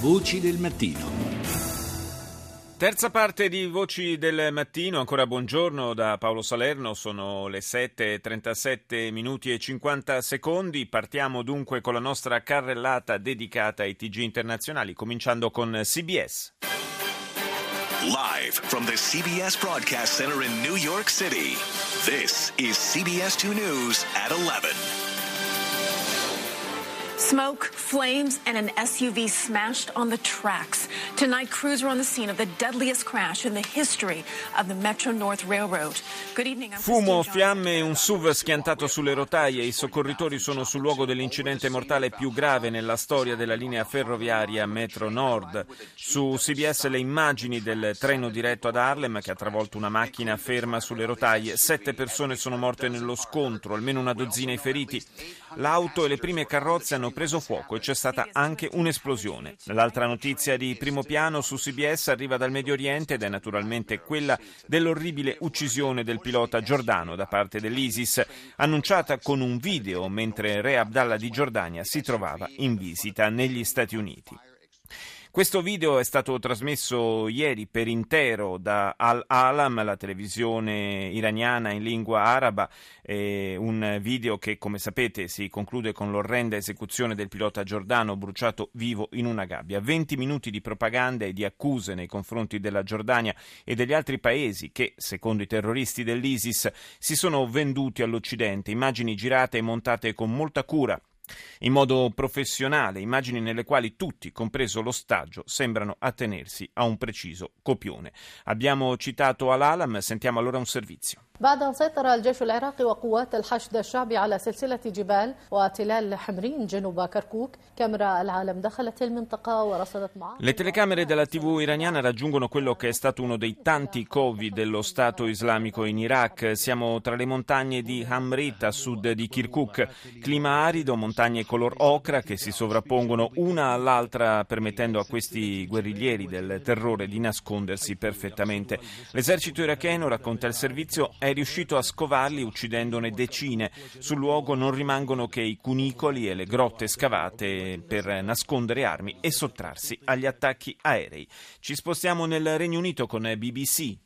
Voci del mattino. Terza parte di Voci del Mattino, ancora buongiorno da Paolo Salerno, sono le 7.37 minuti e 50 secondi, partiamo dunque con la nostra carrellata dedicata ai TG internazionali, cominciando con CBS. Live from the CBS Broadcast Center in New York City, this is CBS 2 News at 11. Smoke, flames, and an SUV smashed on the tracks. Tonight, crews were on the scene of the deadliest crash in the history of the Metro North Railroad. Good evening. I'm Fumo, fiamme e un SUV schiantato sulle rotaie. I soccorritori sono sul luogo dell'incidente mortale più grave nella storia della linea ferroviaria Metro Nord. Su CBS le immagini del treno diretto ad Harlem che ha travolto una macchina ferma sulle rotaie. Sette persone sono morte nello scontro, almeno una dozzina i feriti. L'auto e le prime carrozze hanno preso fuoco e c'è stata anche un'esplosione. L'altra notizia di primo piano su CBS arriva dal Medio Oriente ed è naturalmente quella dell'orribile uccisione del pilota Giordano da parte dell'ISIS, annunciata con un video mentre Re Abdallah di Giordania si trovava in visita negli Stati Uniti. Questo video è stato trasmesso ieri per intero da Al-Alam, la televisione iraniana in lingua araba, eh, un video che come sapete si conclude con l'orrenda esecuzione del pilota Giordano bruciato vivo in una gabbia. 20 minuti di propaganda e di accuse nei confronti della Giordania e degli altri paesi che, secondo i terroristi dell'ISIS, si sono venduti all'Occidente, immagini girate e montate con molta cura in modo professionale, immagini nelle quali tutti, compreso l'ostaggio, sembrano attenersi a un preciso copione. Abbiamo citato Al-Alam, sentiamo allora un servizio. بعد أن سيطر الجيش العراقي وقوات الحشد الشعبي على سلسلة جبال وتلال حمرين جنوب كركوك كاميرا العالم دخلت المنطقة ورصدت معاهد Le telecamere della TV iraniana raggiungono quello che è stato uno dei tanti covi dello Stato islamico in Iraq. Siamo tra le montagne di Hamrit a sud di Kirkuk, clima arido, montagne color ocra che si sovrappongono una all'altra permettendo a questi guerriglieri del terrore di nascondersi perfettamente. L'esercito iracheno, racconta il servizio, è riuscito a scovarli uccidendone decine. Sul luogo non rimangono che i cunicoli e le grotte scavate per nascondere armi e sottrarsi agli attacchi aerei. Ci spostiamo nel Regno Unito con BBC.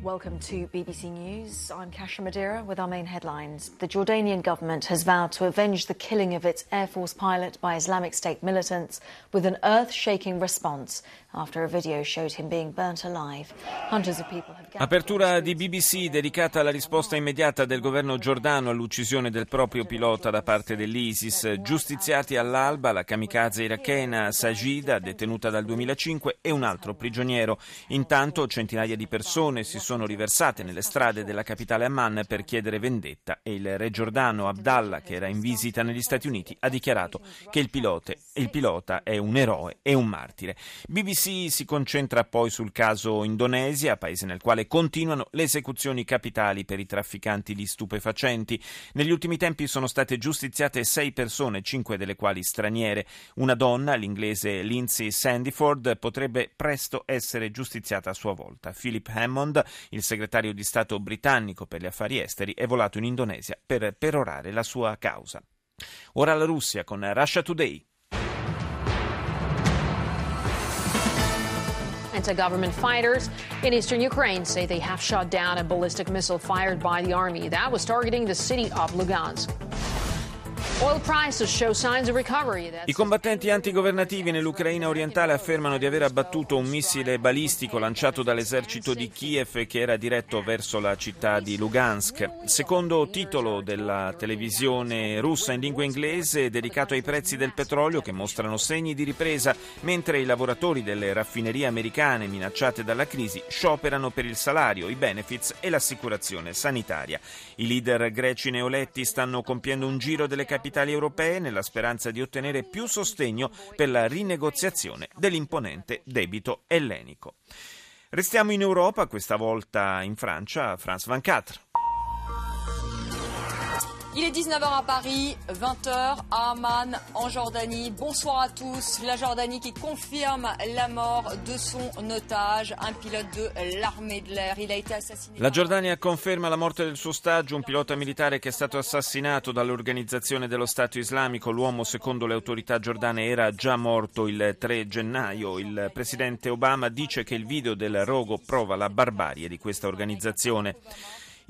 Welcome to BBC News. I'm Kasha Madeira with our main headlines. The Jordanian government has vowed to avenge the killing of its Air Force pilot by Islamic State militants with an earth shaking response after a video showed him being burnt alive. Hundreds of people have. Apertura di BBC dedicata alla risposta immediata del governo giordano all'uccisione del proprio pilota da parte dell'ISIS. Giustiziati all'alba la kamikaze irachena Sajida, detenuta dal 2005, e un altro prigioniero. Intanto centinaia di persone si sono riversate nelle strade della capitale Amman per chiedere vendetta e il re giordano Abdallah, che era in visita negli Stati Uniti, ha dichiarato che il, pilote, il pilota è un eroe e un martire. BBC si concentra poi sul caso Indonesia, paese nel quale continuano le esecuzioni capitali per i trafficanti di stupefacenti. Negli ultimi tempi sono state giustiziate sei persone, cinque delle quali straniere. Una donna, l'inglese Lindsay Sandiford, potrebbe presto essere giustiziata a sua volta. Philip Hammond, il segretario di Stato britannico per gli affari esteri, è volato in Indonesia per perorare la sua causa. Ora la Russia con Russia Today. Anti-government fighters in eastern Ukraine say they have shot down a ballistic missile fired by the army that was targeting the city of Lugansk. I combattenti antigovernativi nell'Ucraina orientale affermano di aver abbattuto un missile balistico lanciato dall'esercito di Kiev che era diretto verso la città di Lugansk. Secondo titolo della televisione russa in lingua inglese dedicato ai prezzi del petrolio che mostrano segni di ripresa mentre i lavoratori delle raffinerie americane minacciate dalla crisi scioperano per il salario, i benefits e l'assicurazione sanitaria. I leader greci neoletti stanno compiendo un giro delle capitali europee nella speranza di ottenere più sostegno per la rinegoziazione dell'imponente debito ellenico. Restiamo in Europa, questa volta in Francia, France 24. Il est 19h à Paris, 20h à Amman, en Jordanie. Bonsoir à tous. La Jordanie qui confirme la mort de son otage, un pilote de l'armée de l'air. Il a été assassiné. La Giordania conferma la morte del suo ostaggio, un pilota militare che è stato assassinato dall'organizzazione dello Stato islamico. L'uomo, secondo le autorità giordane, era già morto il 3 gennaio. Il presidente Obama dice che il video del rogo prova la barbarie di questa organizzazione.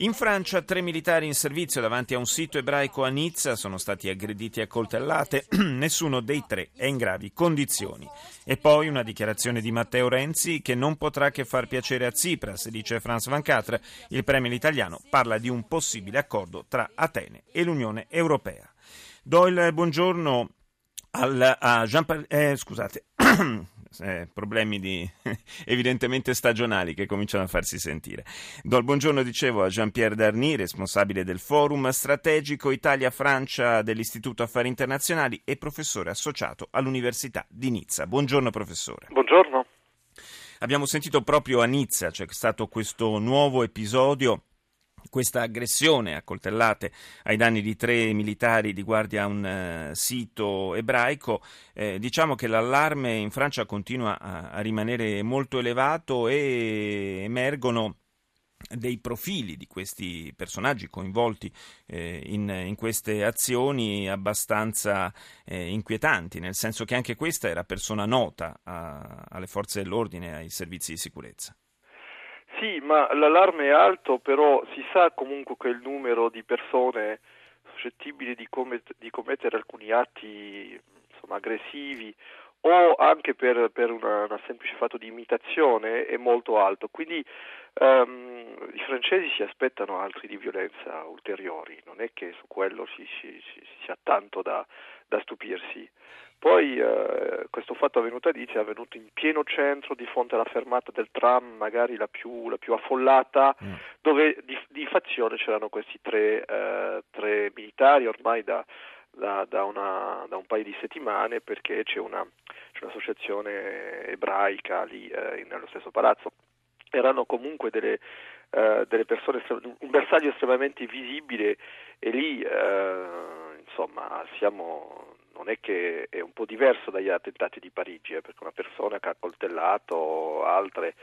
In Francia tre militari in servizio davanti a un sito ebraico a Nizza sono stati aggrediti a coltellate, nessuno dei tre è in gravi condizioni. E poi una dichiarazione di Matteo Renzi che non potrà che far piacere a Tsipras, dice Franz Van Catre, il premier italiano parla di un possibile accordo tra Atene e l'Unione Europea. Do il buongiorno al, a Jean eh, scusate eh, problemi di, evidentemente stagionali che cominciano a farsi sentire. Do il buongiorno, dicevo, a Jean-Pierre Darny, responsabile del Forum Strategico Italia-Francia dell'Istituto Affari Internazionali e professore associato all'Università di Nizza. Buongiorno professore. Buongiorno. Abbiamo sentito proprio a Nizza, c'è stato questo nuovo episodio questa aggressione a coltellate ai danni di tre militari di guardia a un uh, sito ebraico, eh, diciamo che l'allarme in Francia continua a, a rimanere molto elevato e emergono dei profili di questi personaggi coinvolti eh, in, in, queste azioni abbastanza eh, inquietanti, nel senso che anche questa era persona nota a, alle forze dell'ordine e ai servizi di sicurezza. Sì, ma l'allarme è alto, però si sa comunque che il numero di persone suscettibili di, commet- di commettere alcuni atti insomma, aggressivi o anche per, per una, semplice fatto di imitazione è molto alto. Quindi um, i francesi si aspettano altri di violenza ulteriori, non è che su quello si, si, si, si ha tanto da, da stupirsi. Poi eh, questo fatto avvenuto a Nizza è avvenuto in pieno centro, di fronte alla fermata del tram, magari la più, la più affollata, mm. dove di, di, fazione c'erano questi tre, eh, tre militari ormai da, da, da, una, da, un paio di settimane perché c'è, una, c'è un'associazione ebraica lì eh, nello stesso palazzo. Erano comunque delle, eh, delle persone, un bersaglio estremamente visibile e lì eh, insomma siamo non è che è un po' diverso dagli attentati di Parigi, eh, perché una persona che ha coltellato altre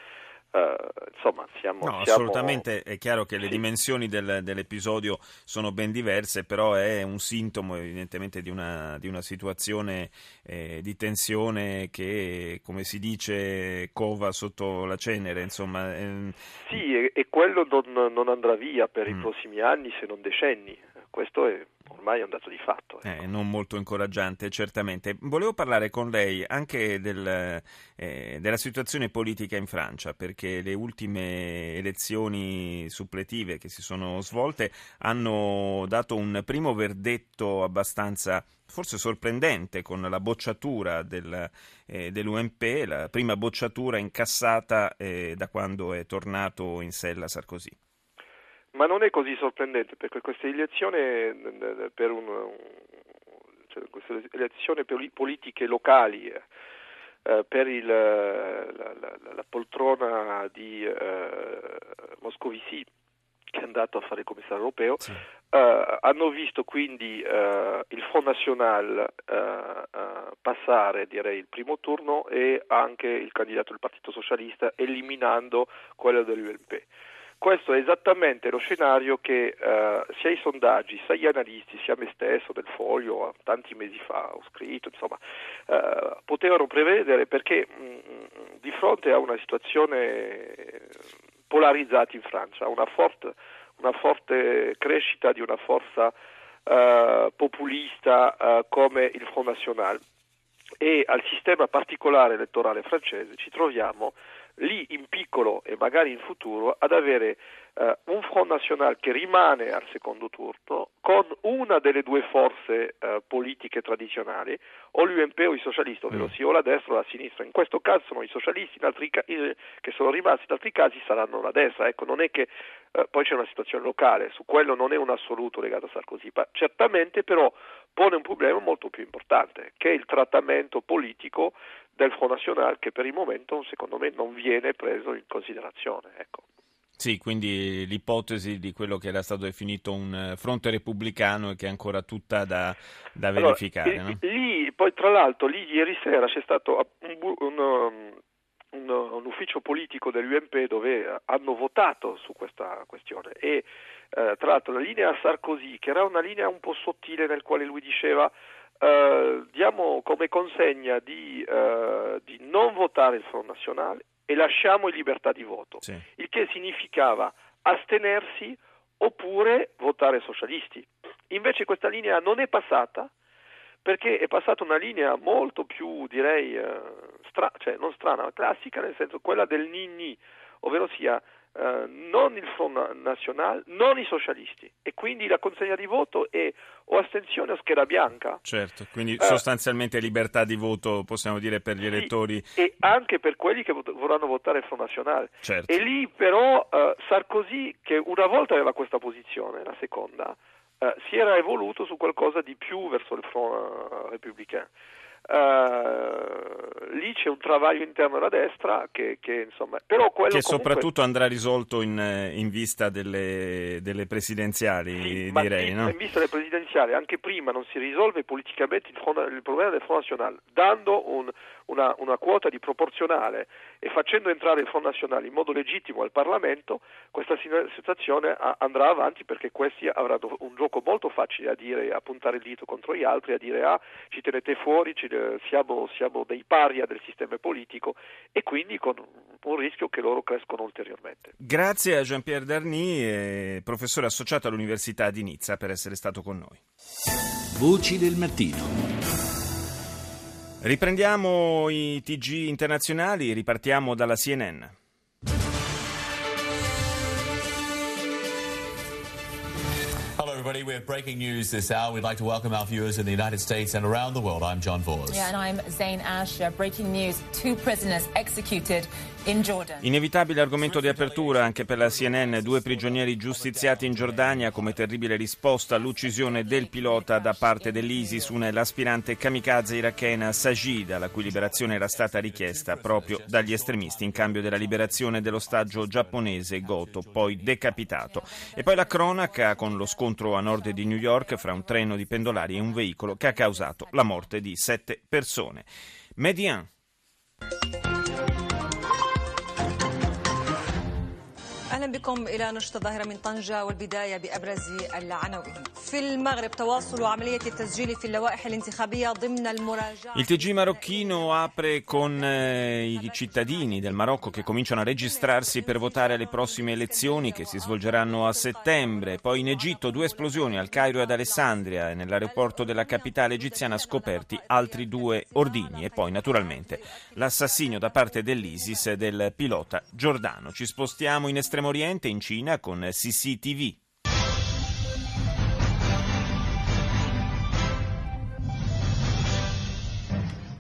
Uh, insomma, siamo, no, siamo... assolutamente è chiaro che le dimensioni del, dell'episodio sono ben diverse, però è un sintomo evidentemente di una, di una situazione eh, di tensione che, come si dice, cova sotto la cenere. Insomma, ehm... Sì, e, e quello non, non, andrà via per mm. i prossimi anni, se non decenni. Questo è ormai è un dato di fatto. Ecco. Eh, non molto incoraggiante, certamente. Volevo parlare con lei anche del, eh, della situazione politica in Francia, perché le ultime elezioni suppletive che si sono svolte hanno dato un primo verdetto abbastanza forse sorprendente con la bocciatura del, eh, dell'UMP, la prima bocciatura incassata eh, da quando è tornato in sella Sarkozy. Ma non è così sorprendente perché questa elezione per un, cioè queste elezioni politiche locali eh, per il, la, la, la, poltrona di eh, Moscovici che è andato a fare il commissario europeo sì. eh, hanno visto quindi eh, il Front National eh, eh, passare direi il primo turno e anche il candidato del Partito Socialista eliminando quello dell'UMP. Questo è esattamente lo scenario che eh, sia i sondaggi, sia gli analisti, sia me stesso del Foglio, tanti mesi fa ho scritto, insomma, eh, potevano prevedere perché mh, mm, di fronte a una situazione polarizzata in Francia, una forte, una forte crescita di una forza eh, populista eh, come il Front National. E al sistema particolare elettorale francese ci troviamo lì in piccolo e magari in futuro ad avere eh, un Front National che rimane al secondo turno con una delle due forze eh, politiche tradizionali, o l'UMP o i socialisti, ovvero mm. sia o la destra o la sinistra. In questo caso sono i socialisti, in altri ca- che sono rimasti, in altri casi saranno la destra. Ecco, non è che eh, poi c'è una situazione locale, su quello non è un assoluto legato a Sarkozy, ma certamente però pone un problema molto più importante, che è il trattamento politico del Front National che per il momento secondo me non viene preso in considerazione. Ecco. Sì, quindi l'ipotesi di quello che era stato definito un fronte repubblicano e che è ancora tutta da, da verificare. Allora, no? Lì, poi tra l'altro, lì ieri sera c'è stato un, un, un, un ufficio politico dell'UMP dove hanno votato su questa questione e eh, tra l'altro la linea Sarkozy, che era una linea un po' sottile nel quale lui diceva eh, diamo come consegna di, eh, di, non votare il Front Nazionale e lasciamo in libertà di voto, sì. il che significava astenersi oppure votare socialisti. Invece questa linea non è passata perché è passata una linea molto più, direi, eh, stra- cioè non strana, classica, nel senso quella del Ninni, ovvero sia eh, non il Front National, non i socialisti e quindi la consegna di voto è o astensione o scheda bianca. Certo, quindi eh, sostanzialmente libertà di voto possiamo dire per gli sì, elettori. E anche per quelli che vot- vorranno votare il Front National. Certo. E lì però eh, Sarkozy, che una volta aveva questa posizione, la seconda, eh, si era evoluto su qualcosa di più verso il Front uh, Républicain. Uh, lì c'è un travaglio interno alla destra che, che insomma però quello che comunque... soprattutto andrà risolto in, in vista delle, delle presidenziali sì, direi ma no? in vista delle presidenziali anche prima non si risolve politicamente il, front, il problema del Front National dando un, una, una, quota di proporzionale e facendo entrare il Front National in modo legittimo al Parlamento questa situazione andrà avanti perché questi avranno un gioco molto facile a dire a puntare il dito contro gli altri a dire ah ci tenete fuori ci siamo, siamo, dei paria del sistema politico e quindi con un rischio che loro crescono ulteriormente. Grazie a Jean-Pierre Darny, professore associato all'Università di Nizza, per essere stato con noi. Voci del mattino. Riprendiamo i TG internazionali, ripartiamo dalla CNN. Everybody. We have breaking news this hour. We'd like to welcome our viewers in the United States and around the world. I'm John Vors. Yeah, and I'm Zane Ash. Breaking news two prisoners executed Inevitabile argomento di apertura anche per la CNN, due prigionieri giustiziati in Giordania come terribile risposta all'uccisione del pilota da parte dell'ISIS, una l'aspirante kamikaze irachena Sajida, la cui liberazione era stata richiesta proprio dagli estremisti in cambio della liberazione dell'ostaggio giapponese Goto, poi decapitato. E poi la cronaca con lo scontro a nord di New York fra un treno di pendolari e un veicolo che ha causato la morte di sette persone. Median. اهلا بكم الى نشط الظاهره من طنجه والبدايه بابرز العناوين. في المغرب تواصل عمليه التسجيل في اللوائح الانتخابيه ضمن المراجعه. Il TG marocchino apre con eh, i cittadini del Marocco che cominciano a registrarsi per votare alle prossime elezioni che si svolgeranno a settembre. Poi in Egitto due esplosioni al Cairo e ad Alessandria e nell'aeroporto della capitale egiziana scoperti altri due ordini e poi naturalmente l'assassinio da parte dell'ISIS del pilota Giordano. Ci spostiamo in estremo Oriente, in Cina, con CCTV.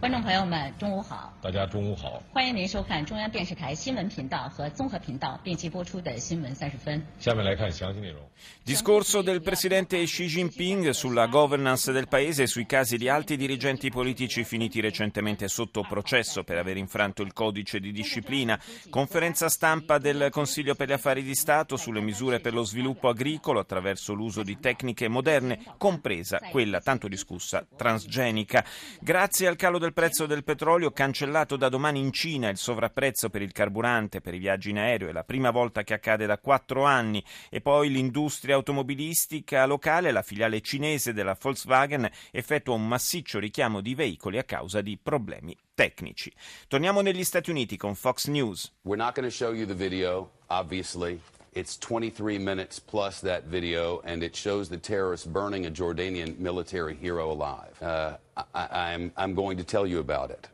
观众朋友们，中午好！大家中午好！欢迎您收看中央电视台新闻频道和综合频道并机播出的新闻三十分。下面来看详细内容。Discorso del presidente Xi Jinping sulla governance del paese e sui casi di alti dirigenti politici finiti recentemente sotto processo per aver infranto il codice di disciplina. Conferenza stampa del Consiglio per gli affari di Stato sulle misure per lo sviluppo agricolo attraverso l'uso di tecniche moderne, compresa quella tanto discussa transgenica. Grazie al calo del prezzo del petrolio, cancellato da domani in Cina il sovrapprezzo per il carburante per i viaggi in aereo, è la prima volta che accade da quattro anni, e poi l'industria automobilistica locale, la filiale cinese della Volkswagen, effettua un massiccio richiamo di veicoli a causa di problemi tecnici. Torniamo negli Stati Uniti con Fox News. We're not going to show you the video, obviously. It's 23 minutes plus that video, and it shows the terrorists burning a Jordanian military hero alive. Uh, I, I'm, I'm going to tell you about it.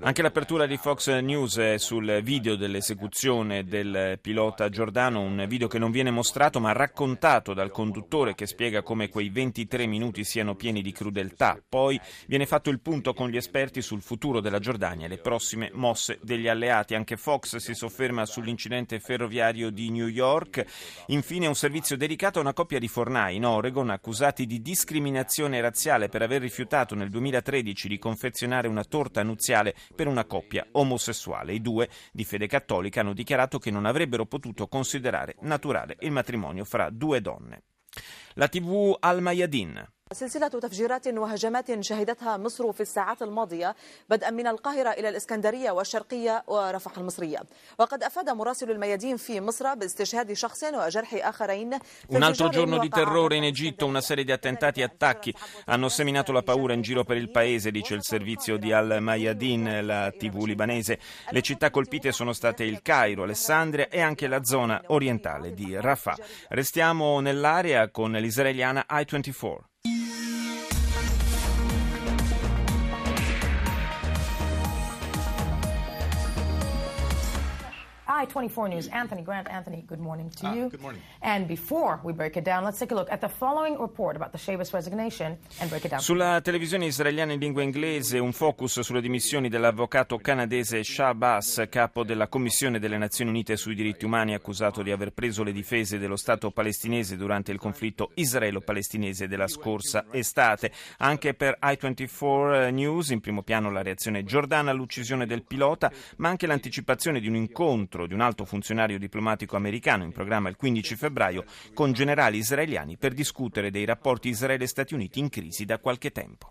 Anche l'apertura di Fox News sul video dell'esecuzione del pilota Giordano, un video che non viene mostrato ma raccontato dal conduttore che spiega come quei 23 minuti siano pieni di crudeltà. Poi viene fatto il punto con gli esperti sul futuro della Giordania e le prossime mosse degli alleati. Anche Fox si sofferma sull'incidente ferroviario di New York. Infine un servizio dedicato a una coppia di fornai in Oregon accusati di discriminazione discriminazione razziale per aver rifiutato nel 2013 di confezionare una torta nuziale per una coppia omosessuale. I due, di fede cattolica, hanno dichiarato che non avrebbero potuto considerare naturale il matrimonio fra due donne. La TV Al Mayadin سلسلة تفجيرات وهجمات شهدتها مصر في الساعات الماضية بدءا من القاهرة إلى الإسكندرية والشرقية ورفح المصرية وقد أفاد مراسل الميادين في مصر باستشهاد شخص وجرح آخرين Un altro giorno di terrore in Egitto, una serie di attentati e attacchi hanno seminato la paura in giro per il paese, dice il servizio di Al Mayadin, la TV libanese. Le città colpite sono state il Cairo, Alessandria e anche la zona orientale di Rafah. Restiamo nell'area con l'israeliana I-24. Música I-24 News, Anthony Grant. Anthony, good morning to ah, you. Good morning. And before we break it down, let's take a look at the following report about the Shabas resignation and break it down. Sulla televisione israeliana in lingua inglese, un focus sulle dimissioni dell'avvocato canadese Shabazz, capo della Commissione delle Nazioni Unite sui diritti umani, accusato di aver preso le difese dello Stato palestinese durante il conflitto israelo-palestinese della scorsa estate. Anche per I-24 News, in primo piano la reazione giordana all'uccisione del pilota, ma anche l'anticipazione di un incontro di un alto funzionario diplomatico americano in programma il 15 febbraio con generali israeliani per discutere dei rapporti Israele-Stati Uniti in crisi da qualche tempo.